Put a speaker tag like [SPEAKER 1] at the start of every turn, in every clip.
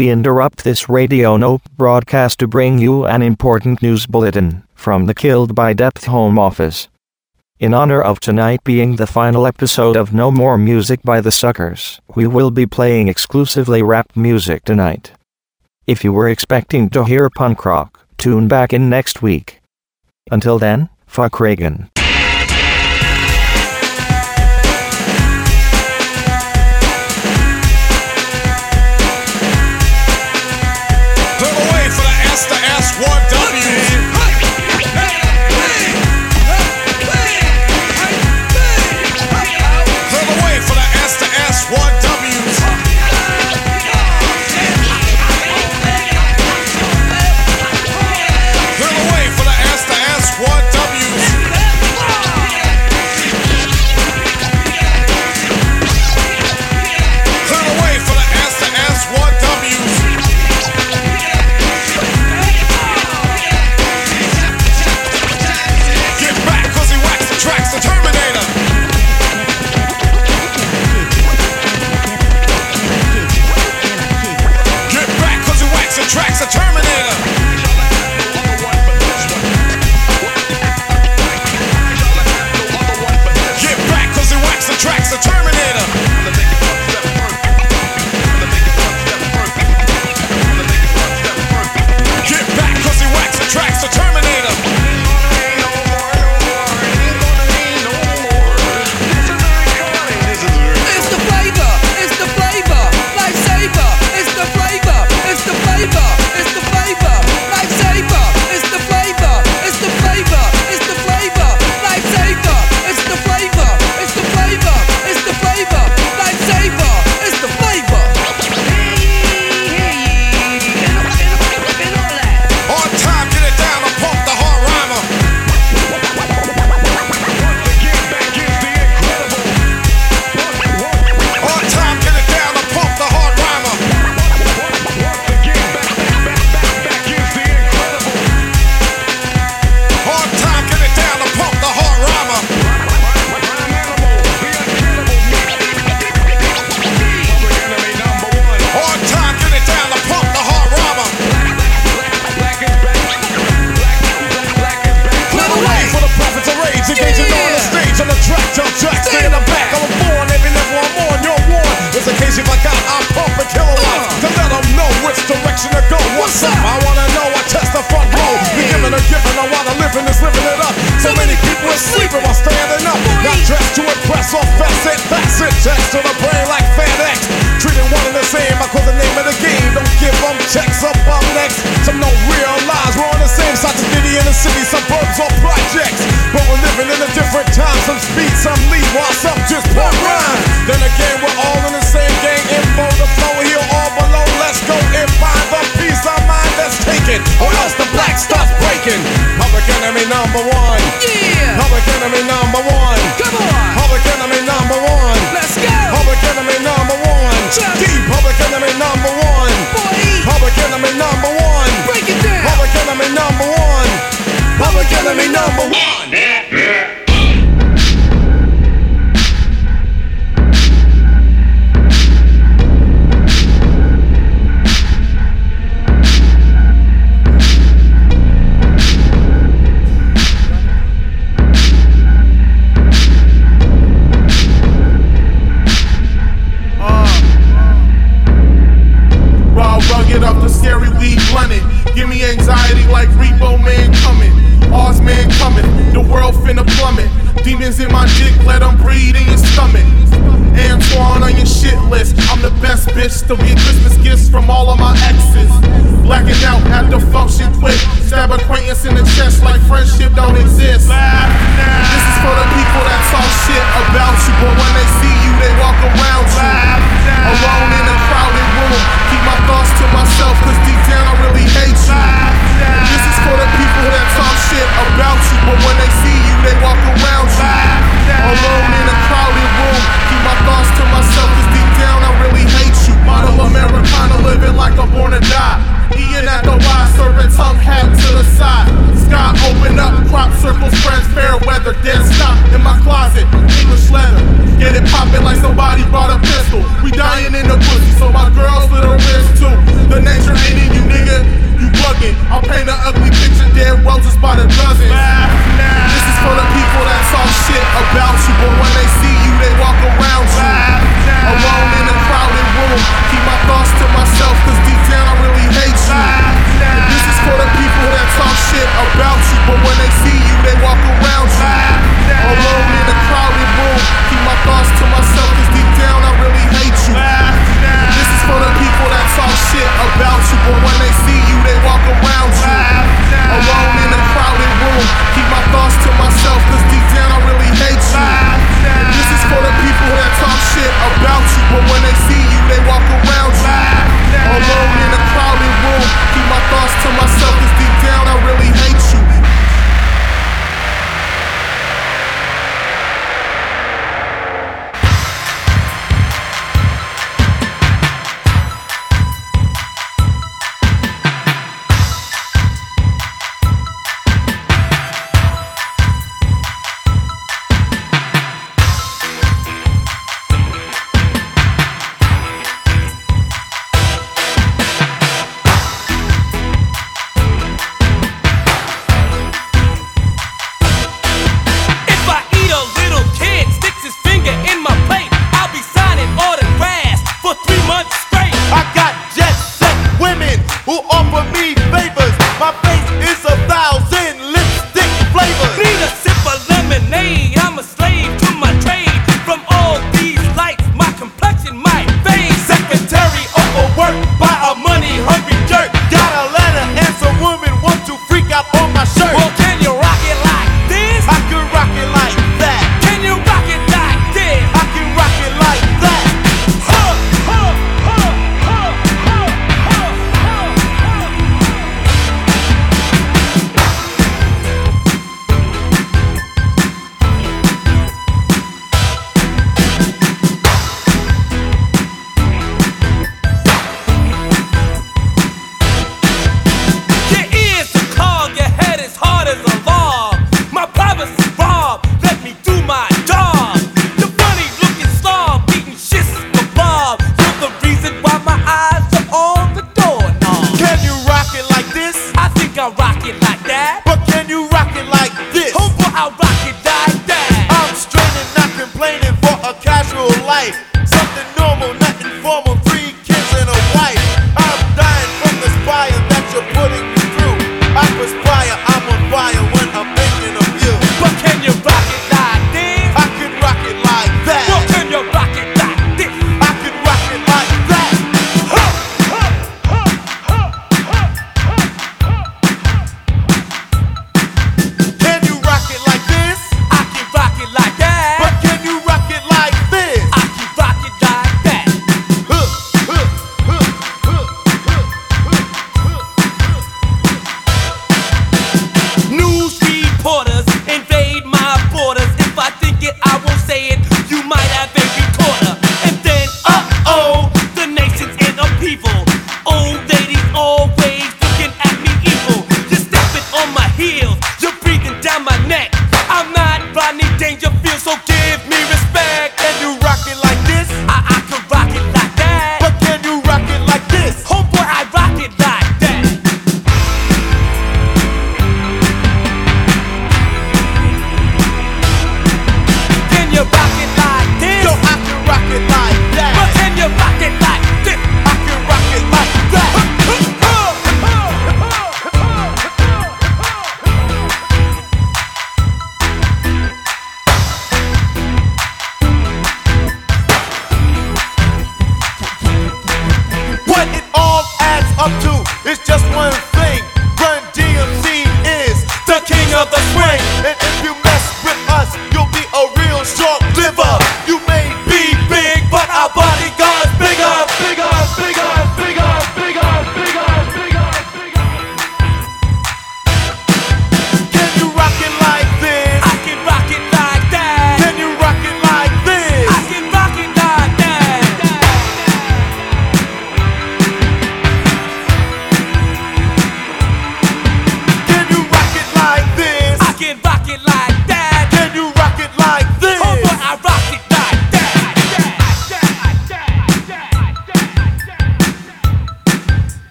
[SPEAKER 1] We interrupt this Radio Nope broadcast to bring you an important news bulletin from the Killed by Depth Home Office. In honor of tonight being the final episode of No More Music by the Suckers, we will be playing exclusively rap music tonight. If you were expecting to hear punk rock, tune back in next week. Until then, fuck Reagan.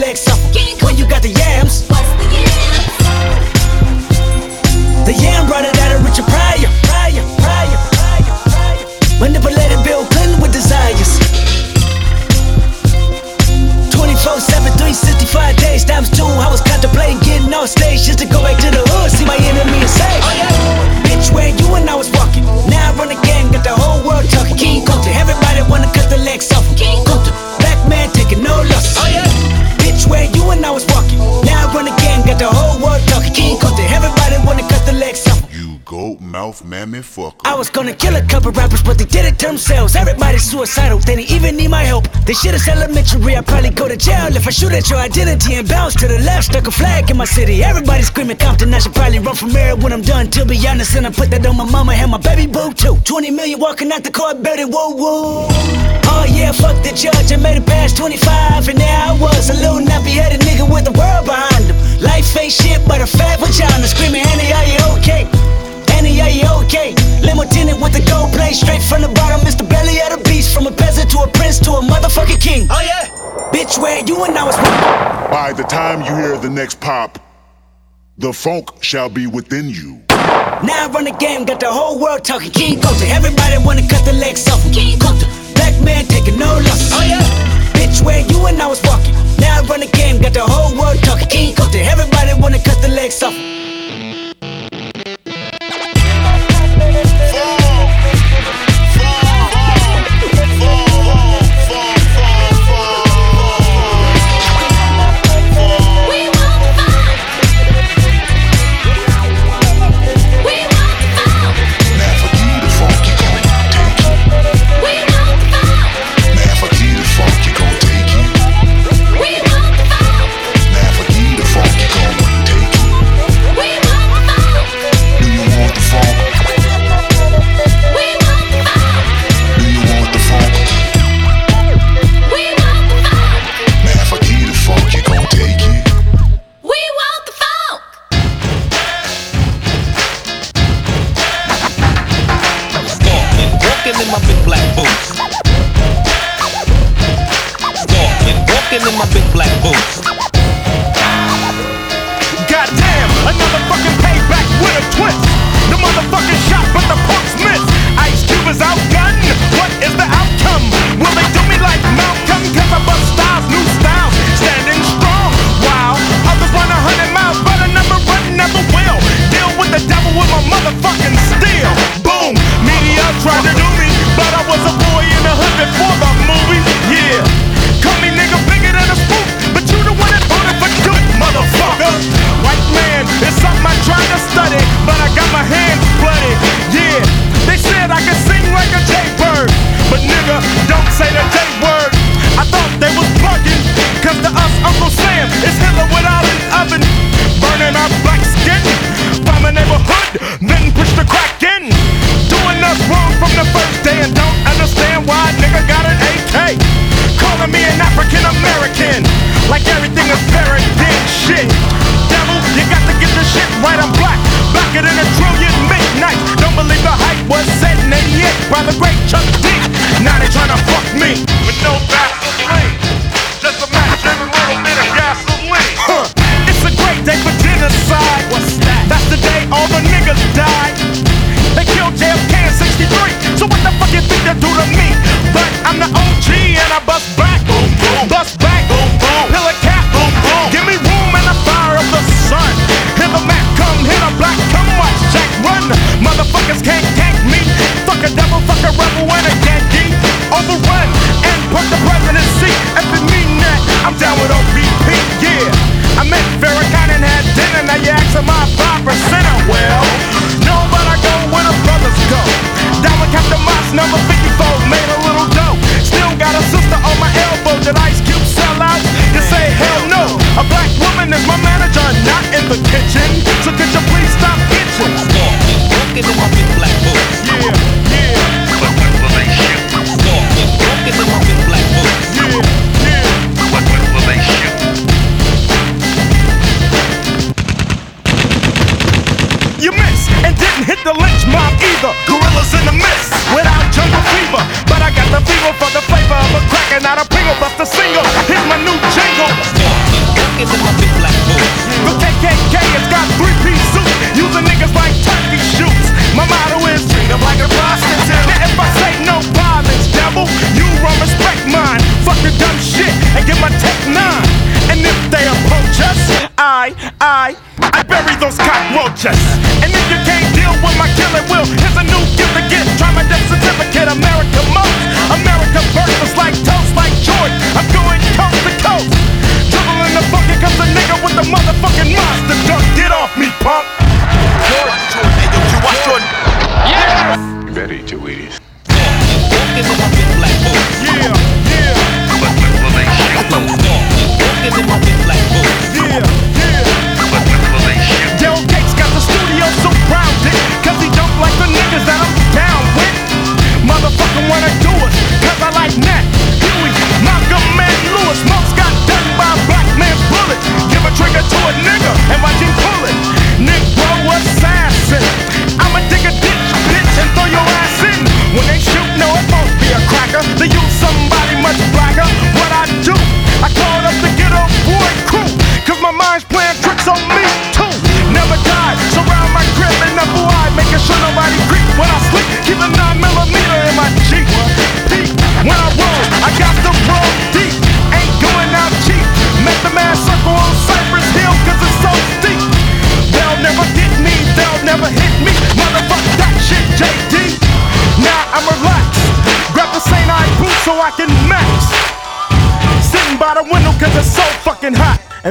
[SPEAKER 2] Times
[SPEAKER 3] themselves. Everybody's suicidal, they didn't even need my help. This shit is elementary, I'd probably go to jail if I shoot at your identity and bounce to the left. Stuck a flag in my city, everybody screaming Compton. I should probably run from here when I'm done. To be honest, and I put that on my mama and my baby boo too. 20 million walking out the car, better whoa whoa. Oh yeah, fuck the judge, I made it past 25, and now I was, a little nappy headed nigga with the world behind him. Life ain't shit but a fat vagina, screaming, Annie, are you okay? Okay? Limo tinted with the gold play, straight from the bottom, it's the belly of the beast. From a peasant to a prince to a motherfucking king. Oh yeah, bitch, where you and I was.
[SPEAKER 4] By the time you hear the next pop, the funk shall be within you.
[SPEAKER 3] Now I run the game, got the whole world talking. King culture, everybody wanna cut the legs off. King culture, black man taking no losses. Oh yeah, bitch, where you and I was walking. Now I run the game, got the whole world talking. King culture, everybody wanna cut the legs off.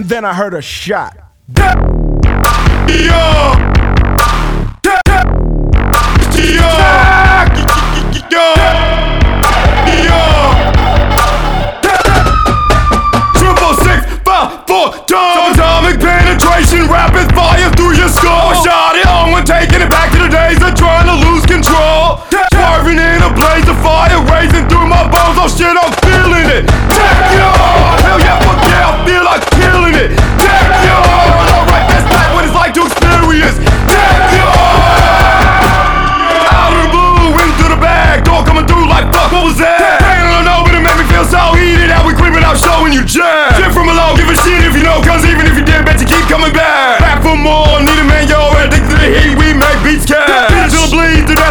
[SPEAKER 5] and
[SPEAKER 6] then I heard a shot. Yo! Yo!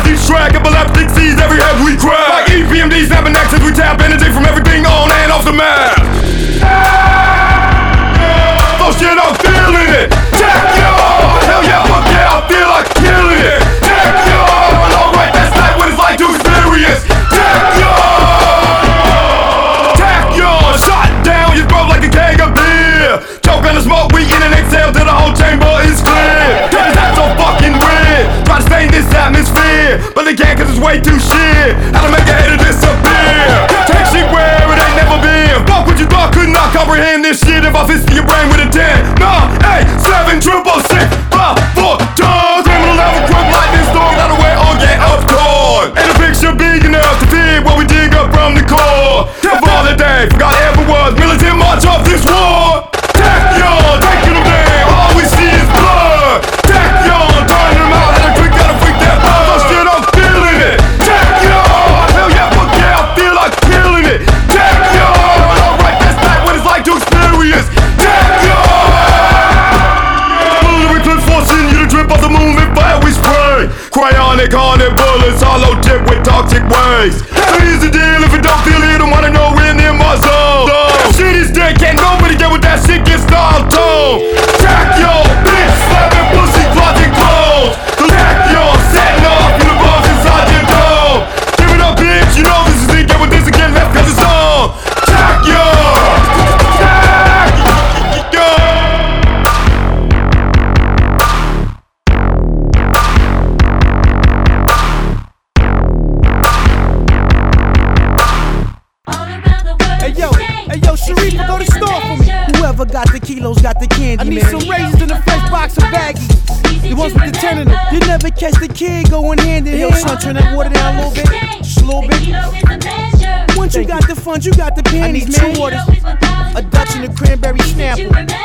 [SPEAKER 6] Matthew Shrek, epileptic sees every head we crack. Like EPMD snapping actions, we tap energy from every but they can't cause it's way too shit. How to make a hater disappear? Take shit where it ain't never been. Fuck what you thought, could not comprehend this shit. If I fist your brain with a 10, nah, 8, 7, triple six, five, four, tons. I'm gonna have a quick lightning storm, out of way, oh yeah, up torn. And a picture big enough to fit what we dig up from the core. Tip all the day, forgot ever was, militant march off this war. Take your, taking them Sonic haunted bullets, hollow tip with toxic waste. Here's the deal, if it don't feel it, I wanna know when in my zone. Shit is dead, can't nobody get with that shit
[SPEAKER 7] gets stalled to. Some raisins in a fresh box of baggies. The ones with the ten in them. You never catch the kid going hand in hand. Yo, son, turn that water down a little bit. Just a little bit. Once you got the funds, you got the panties, man. I need two orders. A Dutch and a cranberry snapper.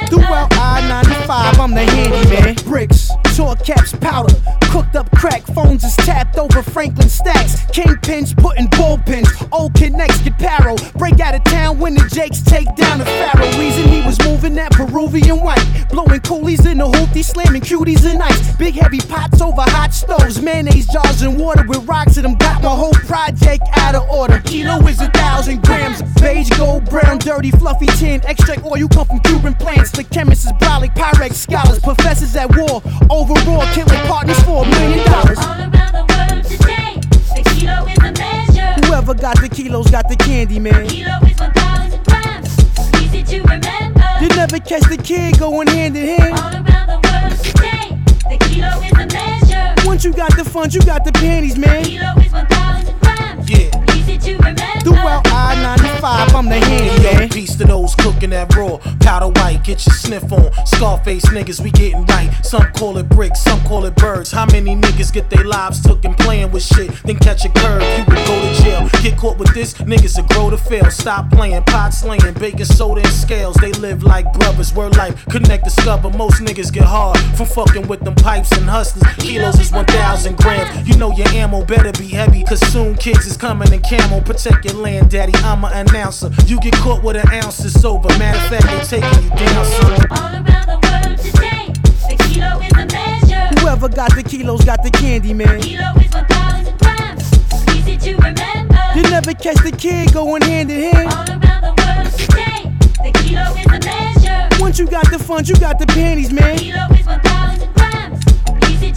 [SPEAKER 7] Throughout I-95, I'm the handyman. Bricks.
[SPEAKER 8] Shore caps powder, cooked up crack, phones is tapped over Franklin stacks. Kingpins putting bullpens. old connects get paro. Break out of town when the Jakes take down the Pharaoh. Reason he was moving that Peruvian white, blowing coolies in the hoopty, slamming cuties and ice. Big heavy pots over hot stoves, mayonnaise jars and water with rocks in them. Got my whole project out of order. Kilo is a thousand grams, beige, gold, brown, dirty, fluffy tin. Extract oil come from Cuban plants. The chemists is brolic, pyrex scholars, professors at war. Over Overall, killing partners for a million dollars.
[SPEAKER 9] All around the world today, the kilo is the measure.
[SPEAKER 8] Whoever got the kilos got the candy, man.
[SPEAKER 9] Kilo is 1,000 grams. Easy to remember.
[SPEAKER 8] You never catch the kid going hand in hand.
[SPEAKER 9] All around the world today, the kilo is the measure.
[SPEAKER 8] Once you got the funds, you got the panties, man.
[SPEAKER 9] Kilo is 1,000 grams.
[SPEAKER 10] Yeah.
[SPEAKER 9] Easy to remember.
[SPEAKER 8] Throughout I 95, I'm the handy
[SPEAKER 10] Yo,
[SPEAKER 8] man.
[SPEAKER 10] peace to those cooking that raw. Powder white, get your sniff on. Scarface niggas, we getting right. Some call it bricks, some call it birds. How many niggas get their lives took and playing with shit? Then catch a curve, you would go to jail. Get caught with this, niggas will grow to fail. Stop playing, pot slaying, baking soda and scales. They live like brothers, word life. Connect, discover. Most niggas get hard from fucking with them pipes and hustlers. Kilos is 1,000 grams. You know your ammo better be heavy, cause soon kids is coming in camo. Protect your land, daddy. I'm an announcer. You get caught with an ounce, it's over. Matter of fact, they taking you down, son.
[SPEAKER 9] All around the world today, the kilo is the measure.
[SPEAKER 8] Whoever got the kilos got the candy, man.
[SPEAKER 9] Kilo is 1,000 grams. Easy to remember.
[SPEAKER 8] You never catch the kid going hand in hand.
[SPEAKER 9] All around the world today, the kilo is the measure.
[SPEAKER 8] Once you got the funds, you got the panties, man.
[SPEAKER 9] Kilo is 1,000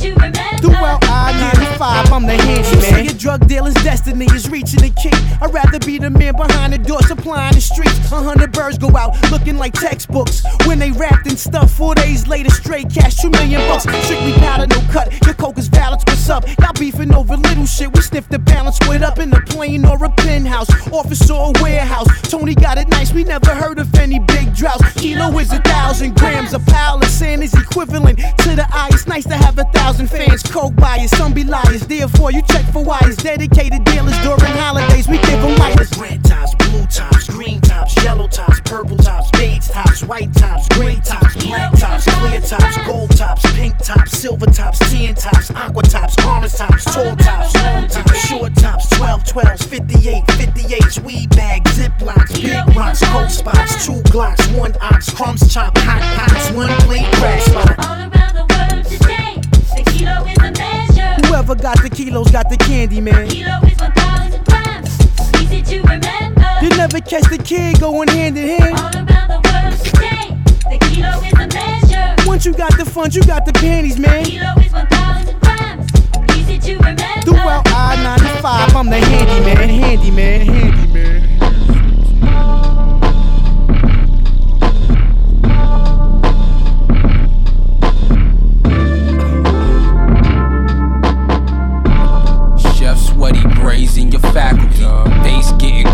[SPEAKER 8] Throughout I 95, I'm the handy man. Your drug dealer's destiny is reaching the king. I'd rather be the man behind the door supplying the streets. A hundred birds go out looking like textbooks. When they wrapped in stuff, four days later, straight cash, two million bucks. Strictly powder, no cut. Your coke is balance, what's up? Y'all beefing over little shit. We sniff the balance, split up in a plane or a penthouse, office or a warehouse. Tony got it nice, we never heard of any big droughts. Kilo is a thousand grams, a pile of sand is equivalent to the eye. It's nice to have a thousand fans. Coke buyers, some be liars. Therefore, you check for wires. Dedicated dealers during holidays, we give them lighters. Red tops, blue tops, green tops, yellow tops, purple tops, beige tops, white tops, gray tops, black tops, clear tops, gold tops, pink tops, silver tops, tan tops, aqua tops, orange tops, tall tops, long tops, short tops, 12, 12s, 58, 58s, weed bags, ziplocs, big rocks, cold spots, two glocks, one ox, crumbs chop, hot pots, one plate, crack spot.
[SPEAKER 9] All around the world today, the kilo is the measure.
[SPEAKER 8] Whoever got the kilos got the candy, man.
[SPEAKER 9] Kilo is 1,000 grams. Easy to remember.
[SPEAKER 8] You never catch the kid going hand in hand.
[SPEAKER 9] All around the world today, the kilo is the measure.
[SPEAKER 8] Once you got the funds, you got the panties, man.
[SPEAKER 9] Kilo is 1,000 grams. Easy to remember.
[SPEAKER 8] Throughout I 95, I'm the handy man, handy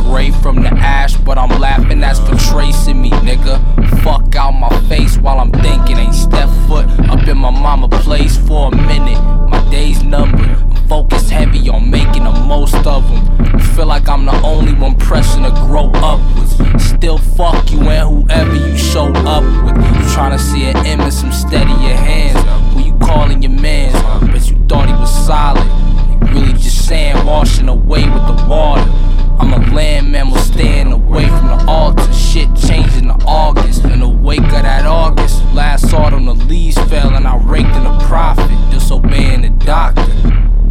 [SPEAKER 11] gray from the ash, but I'm laughing that's for tracing me, nigga. Fuck out my face while I'm thinking. Ain't step foot up in my mama place for a minute. My days numbered. I'm focused heavy on making the most of them. Feel like I'm the only one pressing to grow upwards. Still fuck you and whoever you show up with. Trying to see an image, some steady your hands. Who you calling your mans? Doctor.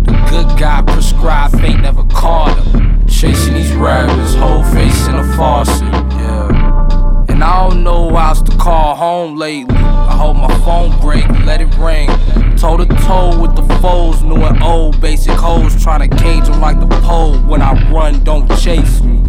[SPEAKER 11] The good guy prescribed fate never caught him. Chasing these rabbits, whole face in a faucet. Yeah. And I don't know who else to call home lately. I hold my phone break, let it ring. Toe to toe with the foes, new and old. Basic hoes trying to cage them like the pole. When I run, don't chase me.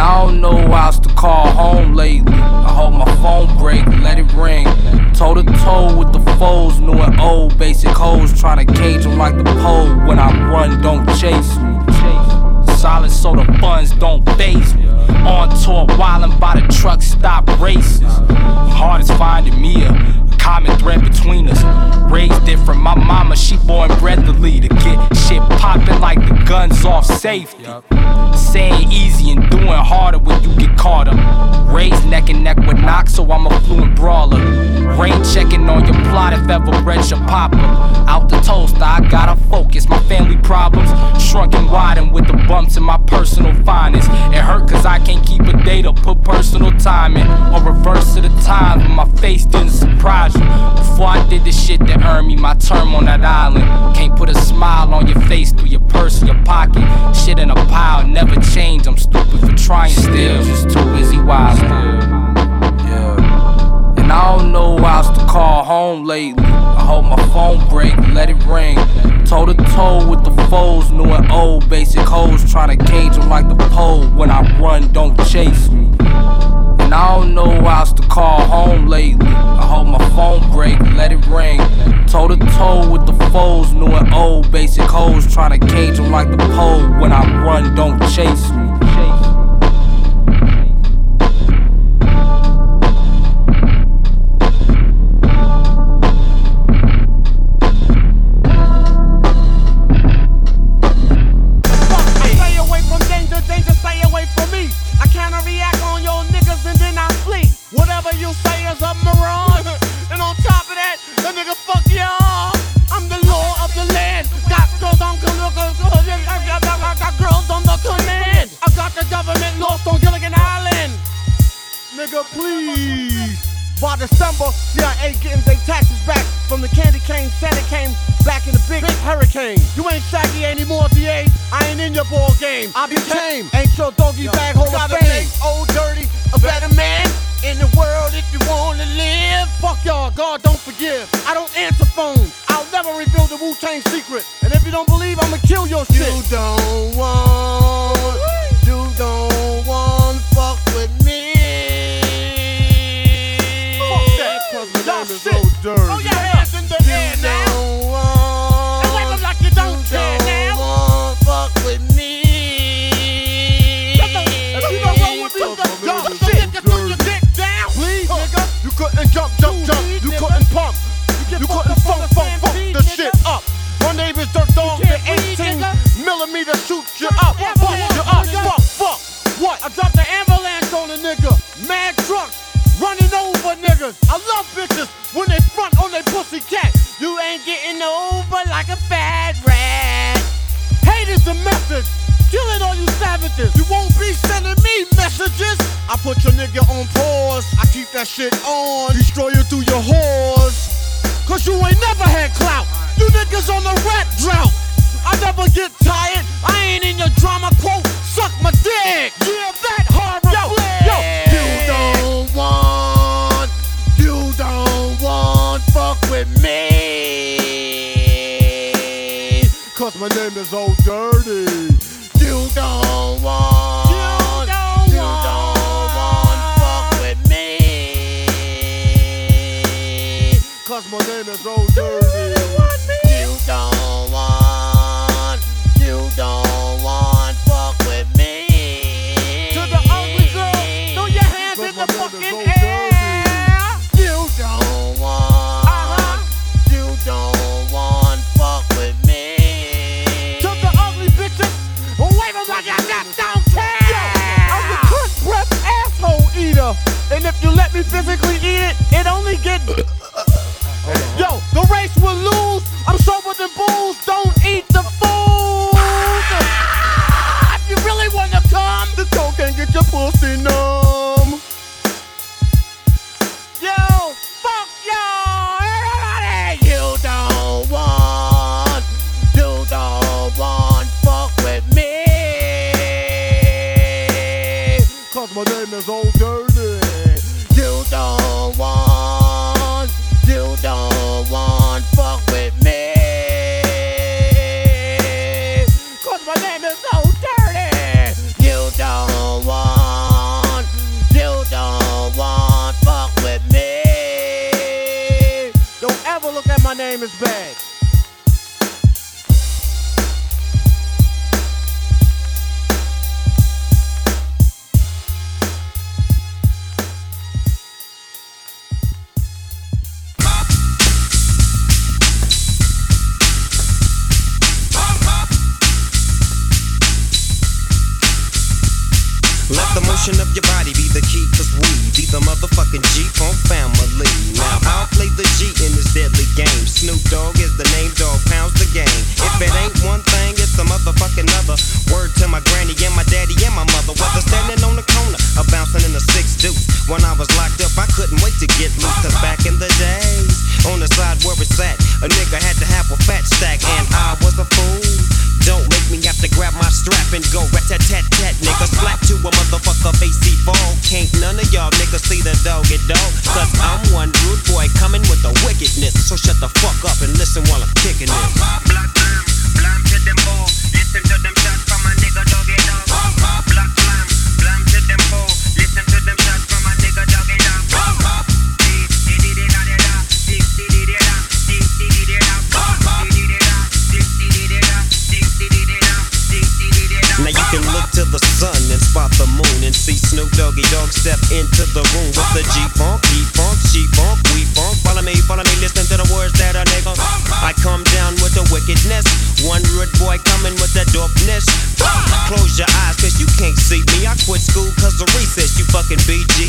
[SPEAKER 11] And I don't know who else to call home lately. I hope my phone break, let it ring. Toe to toe with the foes, new and old. Basic hoes trying to cage them like the pole. When I run, don't chase me. Solid so the funds don't phase me. On tour, wildin' by the truck stop races. Hard as finding me a common thread between us. Raised different, my mama, she born breathlessly to get shit poppin' like the guns off safety. Saying easy and doing harder when you get caught up. Raised neck and neck with Knox, so I'm a fluent brawler. Rain checking on your plot if ever bread should pop up. Out the toaster, I gotta focus. My family problems shrunk and widened with the bumps in my personal finance. It hurt cause I can't keep a date to put personal time in. Or reverse to the time when my face didn't surprise Taraji. Before I did the shit that earned me my term on that island. Can't put a smile on your face through your purse or your pocket. Shit in a pile, never change. I'm stupid for trying still. Just too busy wildin'. Yeah. I don't know why I else to call home lately. I hope my phone break, let it ring. Toe to toe with the foes, new and old. Basic hoes trying to cage them like the pole. When I run, don't chase me. And I don't know why else to call home lately. I hold my phone break, let it ring. Toe to toe with the foes, new and old. Basic hoes trying to cage them like the pole. When I run, don't chase me.
[SPEAKER 12] came. nigga on pause. I keep that shit on. Destroy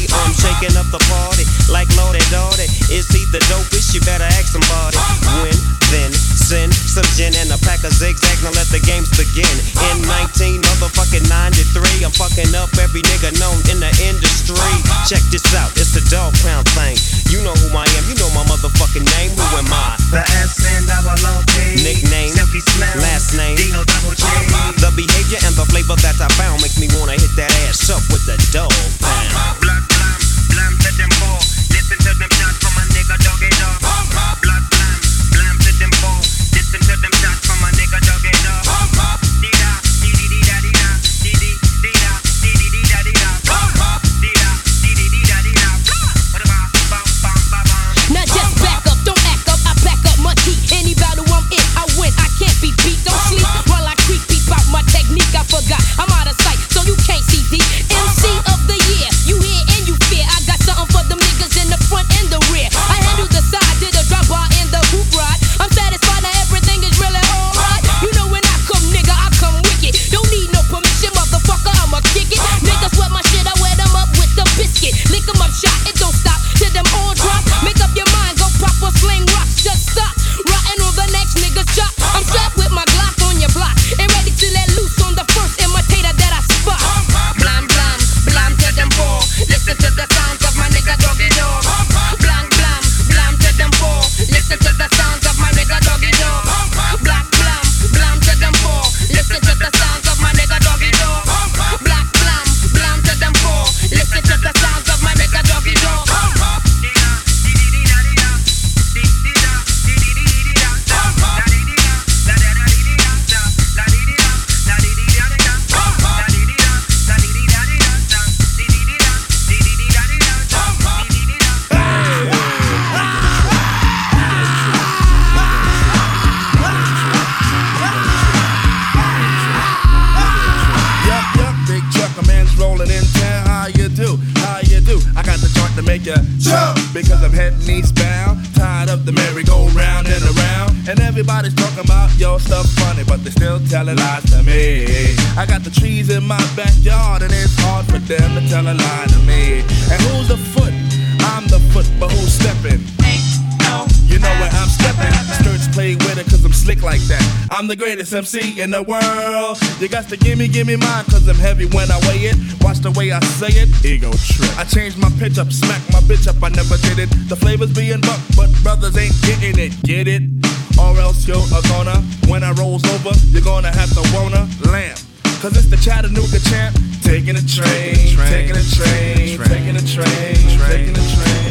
[SPEAKER 12] I'm
[SPEAKER 13] shaking up the party like Lordy Dottie. Is he the dopest? You better ask somebody. When, then, send some gin and a pack of zigzag. Now let the games begin. In 19 motherfucking 93, I'm fucking up every nigga known in the industry. Check this out, it's the dog pound thing. You know who I am, you know my motherfucking name. Who am I?
[SPEAKER 14] The S and double O P.
[SPEAKER 13] Nickname,
[SPEAKER 14] Silky
[SPEAKER 13] last name.
[SPEAKER 14] Dino double J.
[SPEAKER 13] The behavior and the flavor that I found makes me wanna hit that ass up with the dog pound.
[SPEAKER 15] Stuff funny, but they still telling lies to me. I got the trees in my backyard, and it's hard for them to tell a lie to me. And who's the foot? I'm the foot, but who's stepping? You know where I'm stepping. Skirts play with it cause I'm slick like that. I'm the greatest MC in the world. You got to gimme, gimme mine cause I'm heavy when I weigh it. Watch the way I say it. Ego trip. I changed my pitch up, smack my bitch up, I never did it. The flavors being buck, but brothers ain't getting it. Get it? Or else you're a gonna. When I rolls over, you're gonna have to wanna lamb. Cause it's the Chattanooga champ. Taking a train, taking a train, taking a train, taking a train.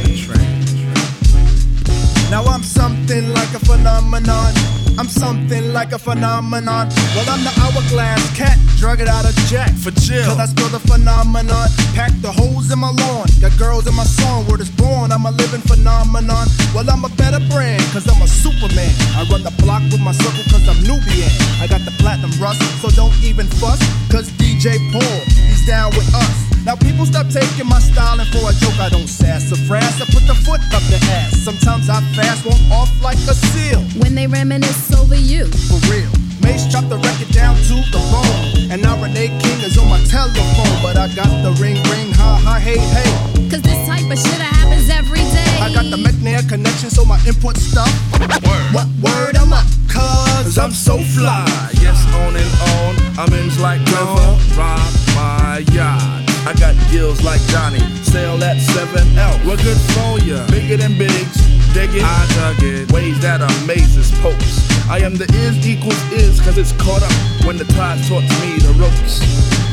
[SPEAKER 16] Now I'm something like a phenomenon. I'm something like a phenomenon. Well, I'm the hourglass cat, drug it out of jack.
[SPEAKER 15] For chill.
[SPEAKER 16] Cause I spill the phenomenon. Pack the holes in my lawn. Got girls in my song. Word is born. I'm a living phenomenon. Well, I'm a better brand. Cause I'm a superman. I run the block with my circle cause I'm Nubian. I got the platinum rust. So don't even fuss. Cause DJ Paul, he's down with us. Now people stop taking my styling for a joke. I don't sass or frass. I put the foot up the ass. Sometimes I fast, walk off like a seal.
[SPEAKER 17] When they reminisce over you.
[SPEAKER 16] For real. Mace chopped the record down to the bone. And now Renee King is on my telephone. But I got the ring ring, ha ha, hey hey.
[SPEAKER 17] Cause this type of shit happens every day.
[SPEAKER 16] I got the McNair connection, so my input stuff. Word. What word I'm up? Cause
[SPEAKER 15] I'm so fly. Yes, on and on. I'm in like river. Rock my yacht. I got gills like Johnny. Sail at 7L. We're good for ya. Bigger than bigs.
[SPEAKER 6] Dig it? I dug it. Ways that amazes popes. I am the is equals is, cause it's caught up when the tide taught me the ropes.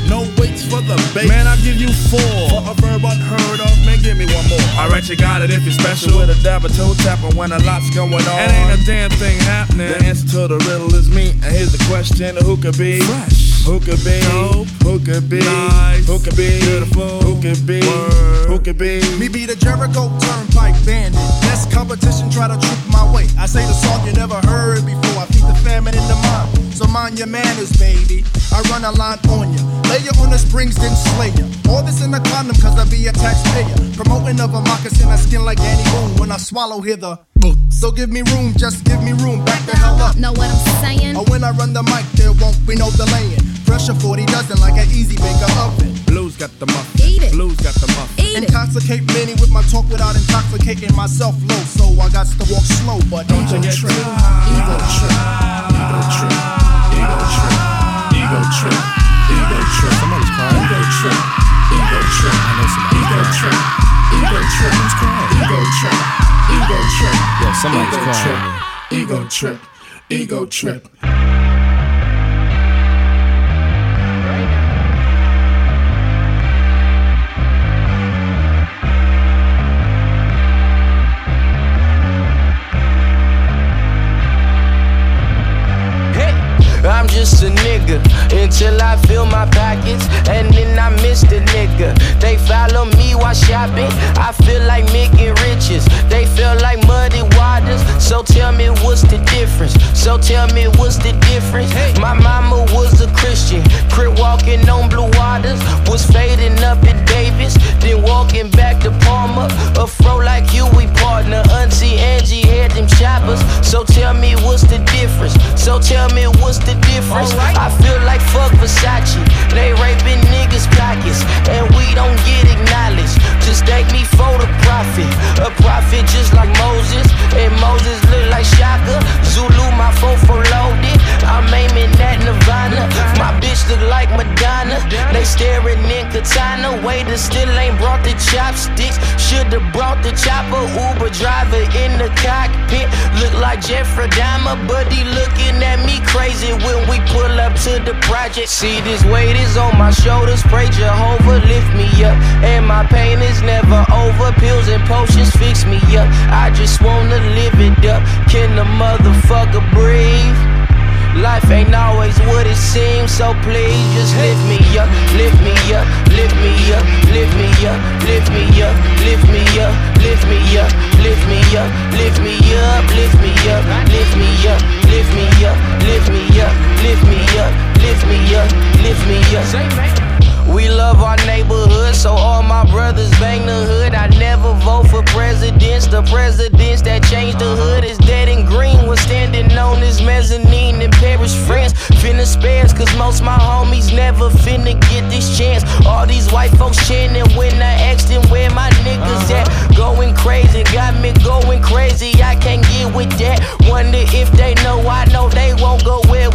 [SPEAKER 6] No weights for the base. Man, I give you four. For a verb unheard of, man, give me one more. Alright, you got it if you're special. With a dab of toe tapper when a lot's going on. And ain't a damn thing happening. The answer to the riddle is me. And here's the question who could be? Fresh. Who could be? Dope. Who could be? Nice. Who could be? Beautiful. Who could be? Word. Who could be?
[SPEAKER 16] Me be the Jericho Turnpike Bandit. Best competition, try to troop my way. I say the song you never heard before. I feed the famine in the mind. So mind your manners, baby. I run a line on ya. Lay ya on the springs, then slay ya. All this in the condom, cause I be a taxpayer. Promoting of a moccasin, I skin like Annie Boone. When I swallow, hither, so give me room, just give me room. Back the hell up.
[SPEAKER 15] Know what I'm saying?
[SPEAKER 16] Or when I run the mic, there won't be no delaying. Pressure 40 dozen like an easy baker oven.
[SPEAKER 6] Blues got the muffin.
[SPEAKER 15] Eat it.
[SPEAKER 6] Blues got the muffin.
[SPEAKER 15] Eat it.
[SPEAKER 16] Intoxicate many with my talk without intoxicating myself low. So I got to walk slow, but don't you
[SPEAKER 6] get
[SPEAKER 16] trip.
[SPEAKER 6] too high.
[SPEAKER 16] Ego trip. Ego trip. Ego trip. Ego trip. Ego. Somebody's crying. Ego trip. Ego trip. I know somebody. Ego trip. Ego trip. Who's crying? Ego trip. Ego trip.
[SPEAKER 18] Yo, somebody's
[SPEAKER 16] Ego
[SPEAKER 18] crying,
[SPEAKER 16] trip. Ego trip. Ego trip.
[SPEAKER 19] Until I fill my pockets and then I miss the nigga. They follow me while shopping. I feel like making riches. They feel like muddy waters. So tell me what's the difference? So tell me what's the difference? My mama was a Christian, crib walking on blue waters, was fading up in Davis, then walking back to Palmer. A fro like you, we partner. Auntie Angie had them choppers. So tell me what's the difference? So tell me what's the difference? I feel like fuck Versace. They raping niggas' pockets, and we don't get acknowledged. Just thank me for the profit. A prophet just like Moses, and Moses look like Shaka. Zulu, my fofo loaded. I'm aiming at Nirvana. My bitch look like Madonna. They staring in katana. Waiter still ain't brought the chopsticks. Should've brought the chopper. Uber driver in the cockpit. Look like Jeffrey Dahmer, but he looking at me crazy when we pull up to the project. See this weight is on my shoulders. Pray Jehovah lift me up, and my pain is never over. Pills and potions fix me up. I just wanna live it up. Can the motherfucker breathe? Life ain't always what it seems, so please just lift me up, lift me up, lift me up, lift me up, lift me up, lift me up, lift me up, lift me up, lift me up, lift me up, lift me up, lift me up, lift me up, lift me up, lift me up, lift me up. We love our neighborhood, so all my brothers bang the hood. I never vote for presidents. The presidents that changed the hood is dead and green. Was standing on this mezzanine in Paris, France. Finna spares, cause most my homies never finna get this chance. All these white folks chanting when I asked them where my niggas uh-huh. at. Going crazy, got me going crazy. I can't get with that. Wonder if they know I know they won't go where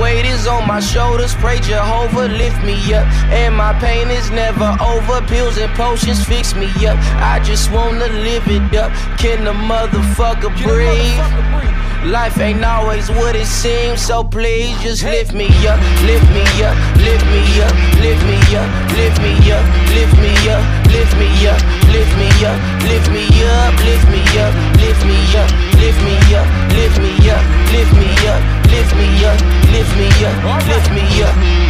[SPEAKER 19] weight is on my shoulders. Pray Jehovah lift me up, and my pain is never over. Pills and potions fix me up. I just wanna live it up. Can the motherfucker breathe? Life ain't always what it seems, so please just lift me up, lift me up, lift me up, lift me up, lift me up, lift me up, lift me up, lift me up, lift me up, lift me up, lift me up, lift me up, lift me up, lift me up, lift me up, lift me up, lift me up.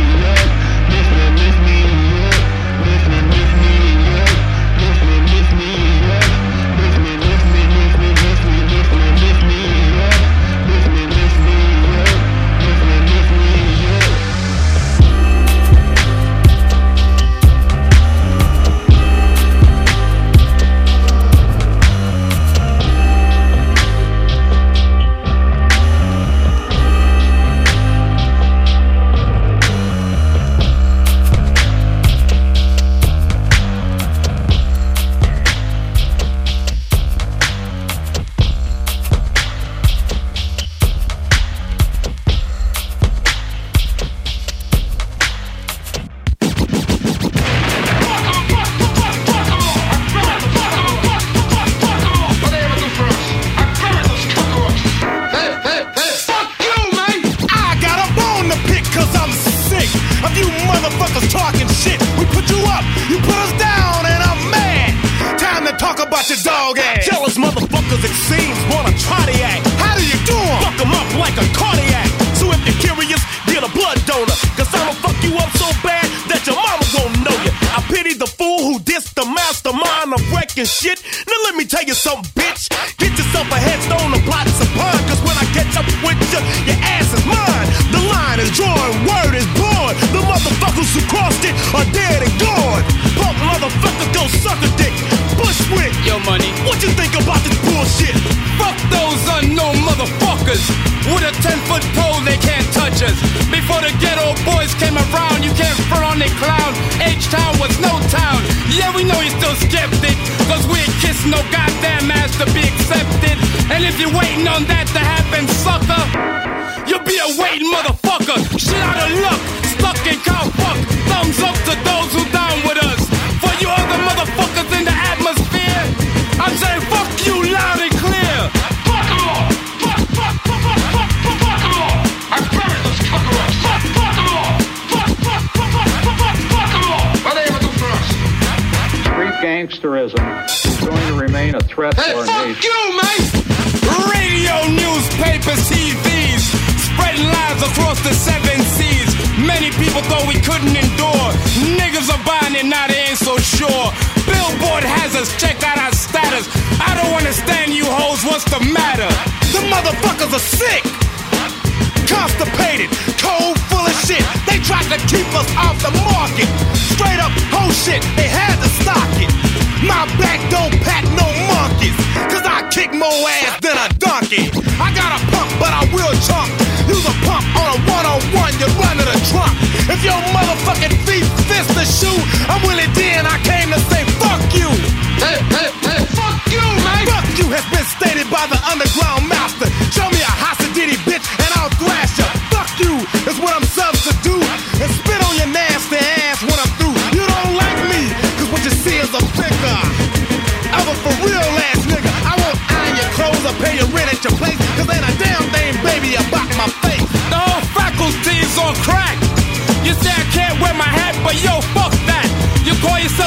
[SPEAKER 20] Wrecking shit. Now let me tell you something, bitch. Get yourself a headstone and plot some pine. Cause when I catch up with you, your ass is mine. The line is drawn, word is born. The motherfuckers who crossed it are dead and gone. Punk motherfuckers go suck a dick. Bushwick.
[SPEAKER 21] Yo, money.
[SPEAKER 20] What you think about this bullshit?
[SPEAKER 21] Fuck those unknown motherfuckers. With a 10 foot pole, they can't touch us. Before the Geto Boys came around, you can't front on the clown. H no goddamn ass to be accepted. And if you're waiting on that to happen, sucker, you'll be a waiting motherfucker. Shit out of luck,
[SPEAKER 18] threat
[SPEAKER 21] Hey,
[SPEAKER 18] our
[SPEAKER 21] fuck
[SPEAKER 18] nation.
[SPEAKER 21] you, mate! Radio, newspapers, TVs, spreading lies across the seven seas. Many people thought we couldn't endure. Niggas are buying it, now they ain't so sure. Billboard has us check out our status. I don't understand you hoes, what's the matter?
[SPEAKER 20] The motherfuckers are sick. Constipated, cold, full of shit. They tried to keep us off the market. Straight up whole shit, they had to stock it. My back don't pack no monkeys. Cause I kick more ass than a donkey. I got a pump, but I will chunk. Use a pump on a one on one, you run to the trunk. If your motherfucking feet fist the shoe, I'm Willie D I came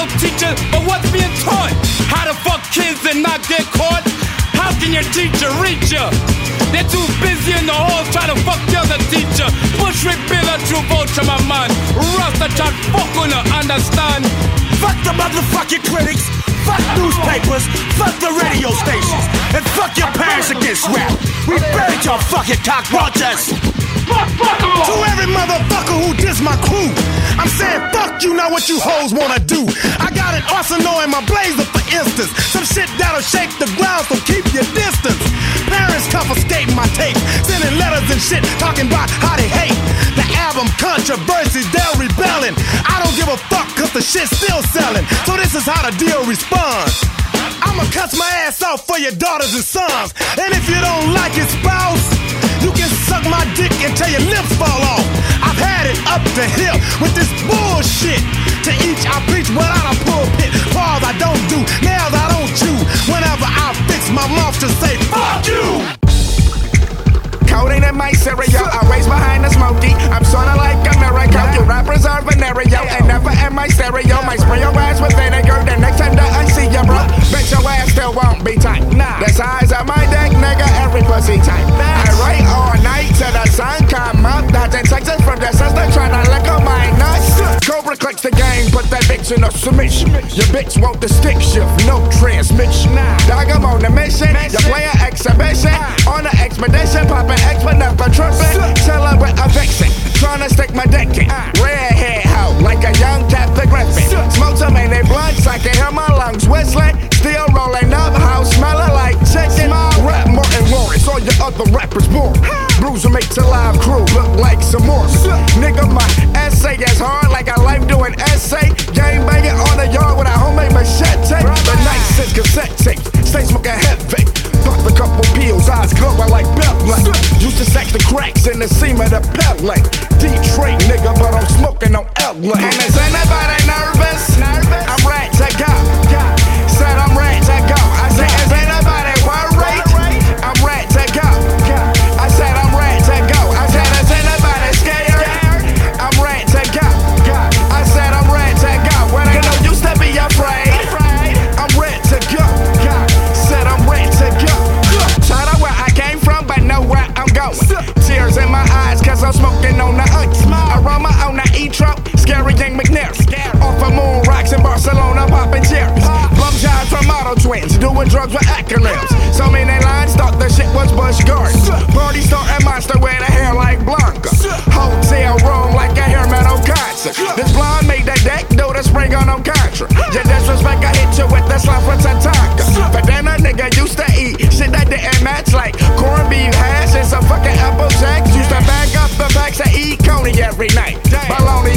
[SPEAKER 21] call teacher, but what's being taught? How to fuck kids and not get caught? How can your teacher reach ya? They're too busy in the halls trying to fuck the other teacher. Bushwick Bill a true vulture, my man. Rasta chat fuck gonna understand.
[SPEAKER 20] Fuck the motherfucking critics. Fuck newspapers. Fuck the radio stations. And fuck your parents against rap. We buried your fucking cockroaches. To every motherfucker who diss my crew, I'm saying fuck you, not what you hoes wanna do. I got an arsenal in my blazer, for instance. Some shit that'll shake the ground, so keep your distance. Parents confiscating my tape, sending letters and shit, talking about how they hate. The album controversy, they're rebelling. I don't give a fuck, cause the shit's still selling. So this is how the deal responds. I'ma cuss my ass off for your daughters and sons. And if you don't like your spouse, my dick until your lips fall off. I've had it up to here with this bullshit. To each I preach without a pulpit. Pause I don't do, nails I don't chew. Whenever I fix my mouth to say fuck you.
[SPEAKER 1] Codeine in my cereal, always behind the smoky. I'm sorta like a miracle. You rappers are venereal and never in my stereo. My spray your ass with vinegar. The next time that I see ya, bro, bet is hard like a life doing essay. Gang banging on the yard with a homemade machete. The night is cassette tape, stay smoking heavy. Pop a couple pills, eyes glowing like Beyblade. Used to sack the cracks in the seam of the pellet. Detroit nigga, but I'm smoking on LA. And is anybody when drugs were acronyms. So many their lines thought the shit was Busch Gardens. Party star and monster with a hair like Blanca. Hotel room like a hair metal concert. This blonde made that deck do the spring on no contra. Your disrespect, I hit you with the slap with Tatanka. But then a nigga used to eat shit that didn't match like corned beef hash and some fucking apple jacks. Used to bag up the packs and eat coney every night. Baloney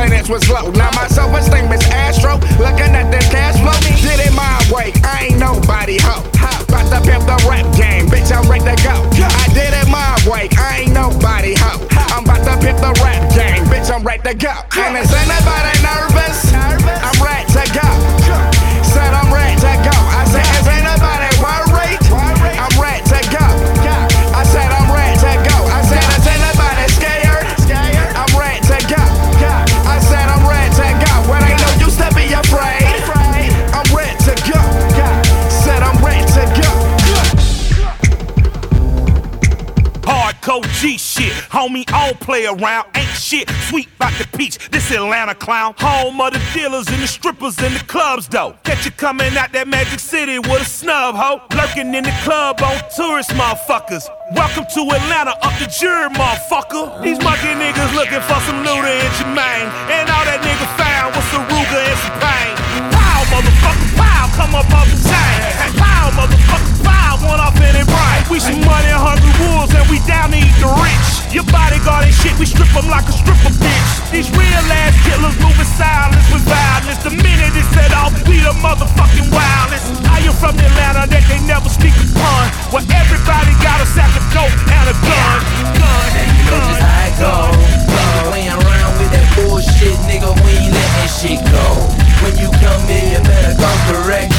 [SPEAKER 1] confidence was low. Now my self-esteem is Astro, looking at this cash flow. Did it my way, I ain't nobody hoe. About to pimp the rap game, bitch, I'm ready to go. I did it my way, I ain't nobody hoe. I'm about to pimp the rap game, bitch, I'm ready to go. And is anybody nervous?
[SPEAKER 3] Homie, don't play around. Ain't shit, sweet like the peach. This Atlanta clown, home of the dealers and the strippers and the clubs, though. Catch you coming out that Magic City with a snub, ho. Lurking in the club on tourist motherfuckers. Welcome to Atlanta, up the jury, motherfucker. These monkey niggas looking for some Luda and Jermaine. And all that nigga found was some Ruger and some pain. Pow, motherfucker, pow, come up off the chain. Pow, motherfucker, pow, one off in it bright. We some money hungry wolves and we down to eat the rich. Your bodyguard and shit, we strip them like a stripper bitch. These real ass killers moving silence with violence. The minute it's set off, we the motherfucking wildest. I am from Atlanta that they never speak a pun. Where everybody got a sack of dope and a gun. Gun,
[SPEAKER 22] You know just how it go. Playing around with that bullshit, nigga. We ain't letting shit go. When you come here, you better come correct.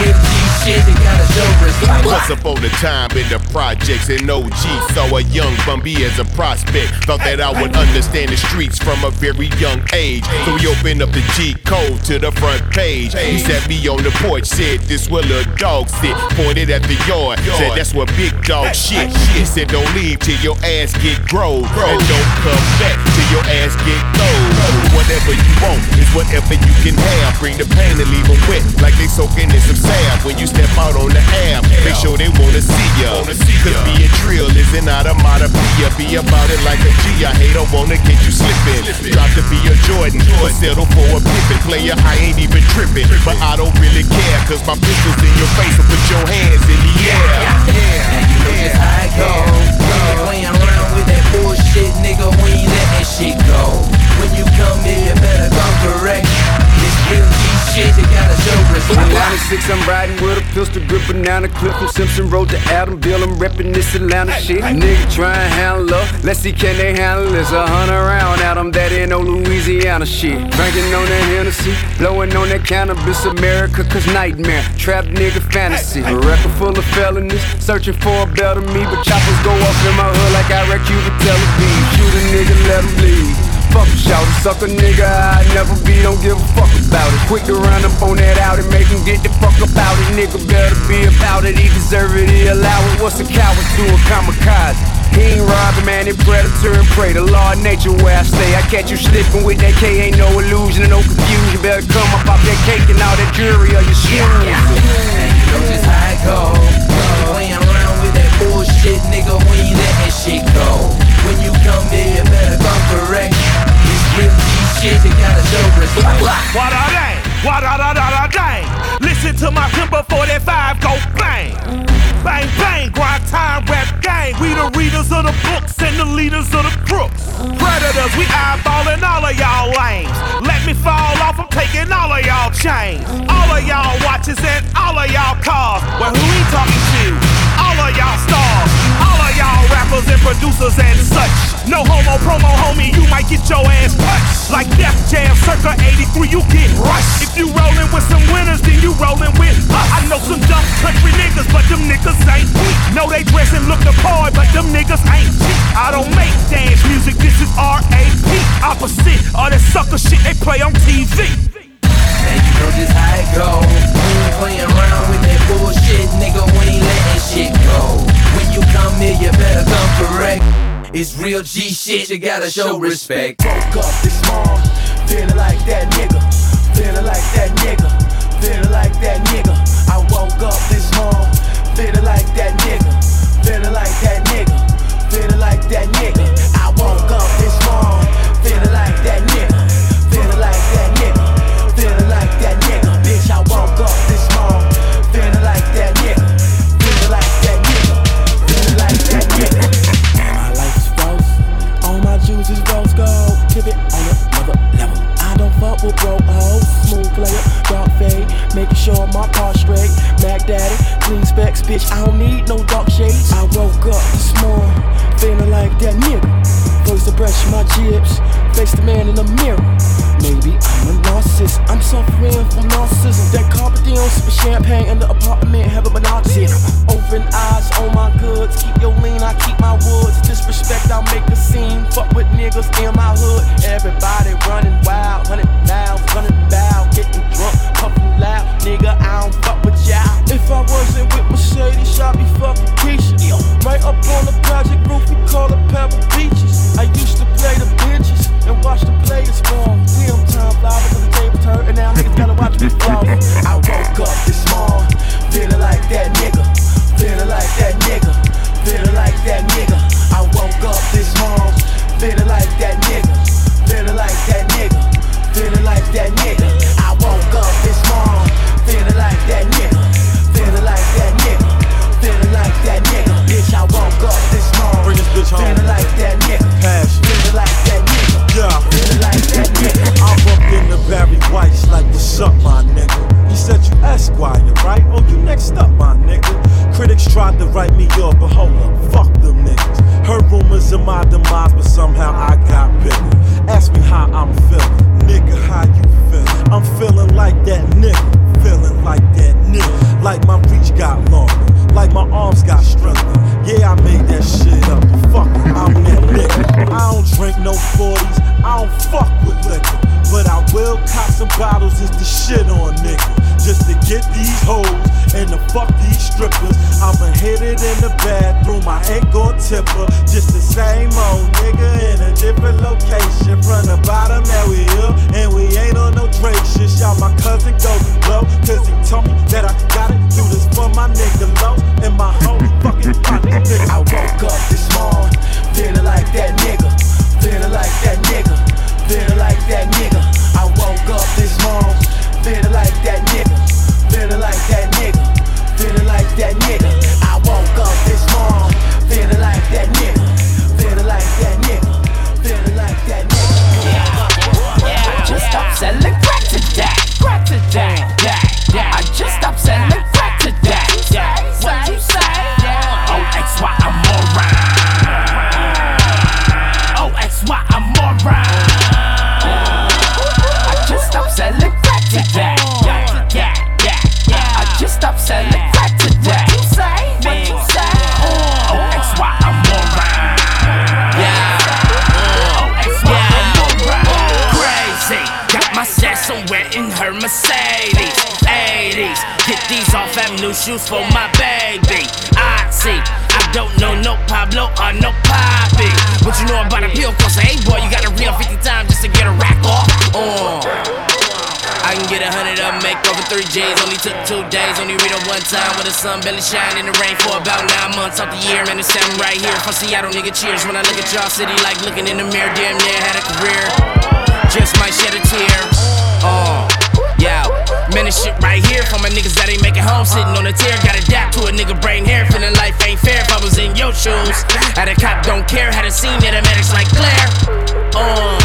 [SPEAKER 22] Real G shit, you gotta show respect.
[SPEAKER 23] Once upon a time in the projects in OG, saw a young Bun B as a prospect. Thought that I would understand the streets from a very young age. So we opened up the G code to the front page. He sat me on the porch, said this where little dog sit. Pointed at the yard, said that's where big dog shit. He said don't leave till your ass get growed. And don't come back till your ass get cold. Whatever you want is whatever you can have. Bring the pain and leave them wet like they soaking in some salve. When you step out on the app, make sure they wanna see ya. Cause being trill is an onomatopoeia. Be about it like a G. I hate, don't wanna get you slipping. Drop to be a Jordan, but settle for a Pippen. Player, I ain't even tripping. But I don't really care, cause my pistol's in your face. So put your hands in the air.
[SPEAKER 22] You know just how it go. Nigga playing around with that bullshit, nigga. We ain't letting shit go. When you come here, you better come correct. Shit, you gotta show respect.
[SPEAKER 24] 96, I'm riding with a pistol grip banana clip from Simpson Road to Adamsville. I'm reppin' this Atlanta shit. Nigga try and handle up. Let's see, can they handle this? A hundred round at 'em that ain't no Louisiana shit. Drinking on that Hennessy, blowing on that cannabis. America, cause nightmare. Trap nigga fantasy. A record full of felonies, searching for a better me. But choppers go off in my hood like I wreck you to Tel Aviv. Shoot a nigga, let him bleed. Fuck a shout, suck a nigga, I never be, don't give a fuck about it. Quick to run up on that out and make him get the fuck about it. Nigga better be about it, he deserve it, he allow it. What's a coward to a kamikaze? He ain't robbing, man, he predator and prey. The law of nature where I stay. I catch you slipping with that K, ain't no illusion and no confusion. Better come up off that cake and all that jewelry on your shoes.
[SPEAKER 22] You know just how it go. Bullshit, nigga. We ain't letting shit go. When you come here, you better come correct. It's real shit, you gotta show respect.
[SPEAKER 3] What a dang, what a da da da dang. Listen to my timber 45 go bang. Bang bang, grind time rap gang. We the readers of the books and the leaders of the crooks. Predators, we eyeballing all of y'all lanes. Let me fall off, I'm taking all of y'all chains. All of y'all watches and all of y'all cars. Well, who he talking to? Producers and such. No homo promo, homie, you might get your ass punched. Like Def Jam, circa 83, you get rushed. If you rollin' with some winners, then you rollin' with us. I know some dumb country niggas, but them niggas ain't weak. Know they dress and look the part, but them niggas ain't cheap. I don't make dance music, this is R.A.P. Opposite all that sucker shit they play on TV.
[SPEAKER 22] And you know just how it go. We ain't playing around with that bullshit, nigga. We ain't letting shit go. Come here, you better come correct. It's real G shit, you gotta show respect.
[SPEAKER 25] Woke up this morning, feeling like that nigga, feeling like that nigga,
[SPEAKER 22] feeling like that nigga. I woke up this morning, feeling like that nigga, feeling like that nigga, feeling like that nigga. I woke up this morning, feeling like that nigga,
[SPEAKER 20] making sure my car straight. Mac Daddy, clean specs, bitch. I don't need no dark shades. I woke up this morning, feeling like that nigga. First to brush my jibs, face the man in the mirror. Maybe I'm a narcissist. I'm suffering from narcissism. That carpet down, sipping champagne in the apartment, have a binoculars. Open eyes on my goods. Keep your lean, I keep my woods. Disrespect, I'll make a scene. Fuck with niggas in my hood.
[SPEAKER 26] Shoes for my baby. I see. I don't know no Pablo or no Poppy. What you know about a pill cost? Hey boy, you gotta reel 50 times just to get a rack off. Uh. I can get a hundred 'em, make over three J's. Only took two days. Only read it one time with the sun belly shine in the rain for about nine months out the year. Man, it's seven right here from Seattle, nigga. Cheers when I look at y'all city, like looking in the mirror. Damn near had a career. Just might shed a tear. Uh, Man, this shit right here for my niggas that ain't making home, sitting on a tear. gotta adapt to a nigga brain hair, feeling life ain't fair. If I was in your shoes, had a cop don't care, had a scene that medics like Claire. Uh,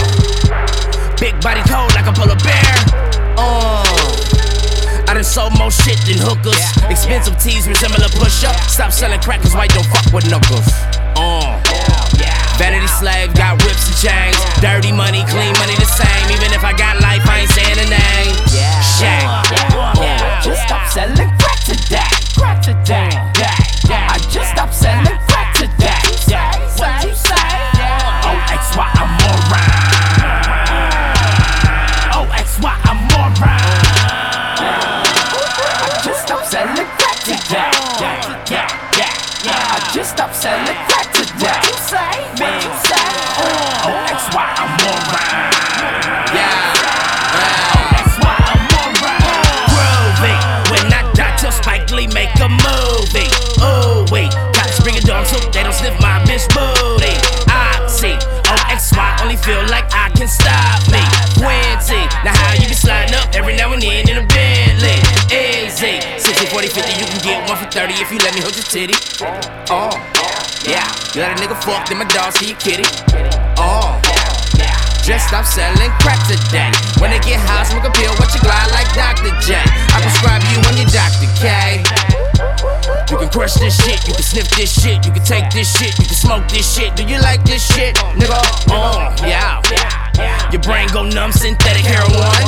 [SPEAKER 26] big body cold like a polar bear. Uh, I done sold more shit than hookers. Expensive tees resemble a push up. Stop selling crackers, white don't fuck with knuckles. Uh, vanity slave, got whips and chains. Dirty money, clean money the same. Even if I got life, I ain't saying a name. Shame. Uh, just stop selling crack today. Crack today. I just stopped selling crack today. What you say? Oh, X Y, I'm alright. Oh, X Y, I'm. I just stopped selling crack today. I just stopped selling crack sniff my bitch booty. I see OXY only feel like I can stop me. Quincy, now how you be sliding up every now and then in a Bentley? Easy, 60, 40, 50, you can get one for 30 if you let me hold your titty. Oh, yeah, you let a nigga fuck, then my dog see you kitty. Oh. Dressed up selling crack today. When it get hot, smoke a pill, watch you glide like Dr. J. I prescribe you when you Dr. K. You can crush this shit, you can sniff this shit, you can take this shit, you can smoke this shit. Do you like this shit, nigga? Oh, yeah. Your brain go numb, synthetic heroin.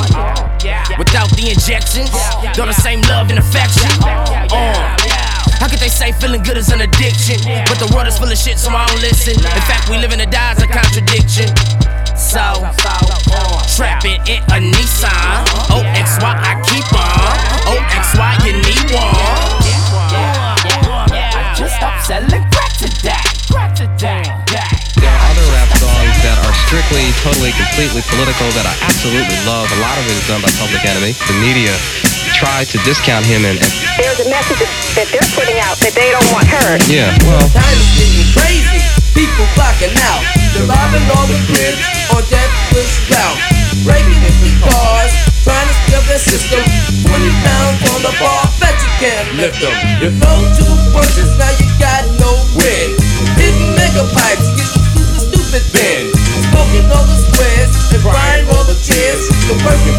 [SPEAKER 26] Without the injections, got the same love and affection. Oh. How could they say feeling good is an addiction? But the world is full of shit, so I don't listen. In fact, we live in a die is a contradiction. So, trapping in a Nissan. OXY, I keep on. OXY, you need one. Just stop selling crack today. Crack today.
[SPEAKER 27] There are other rap songs that are strictly, totally, completely political that I absolutely love. A lot of it is done by Public Enemy. The media try to discount him and, and
[SPEAKER 28] There's a message that they're putting out that they don't want heard.
[SPEAKER 27] yeah, well,
[SPEAKER 7] Time is getting crazy. People flocking out. They're robbing all the grids on that push route. Breaking into cars, trying to steal their system. 20 pounds on the bar, bet you can't lift them. You go to purchase, now you got no win. Hitting mega pipes, getting stupid, stupid thin. Smoking all the squares and crying all the tears. The working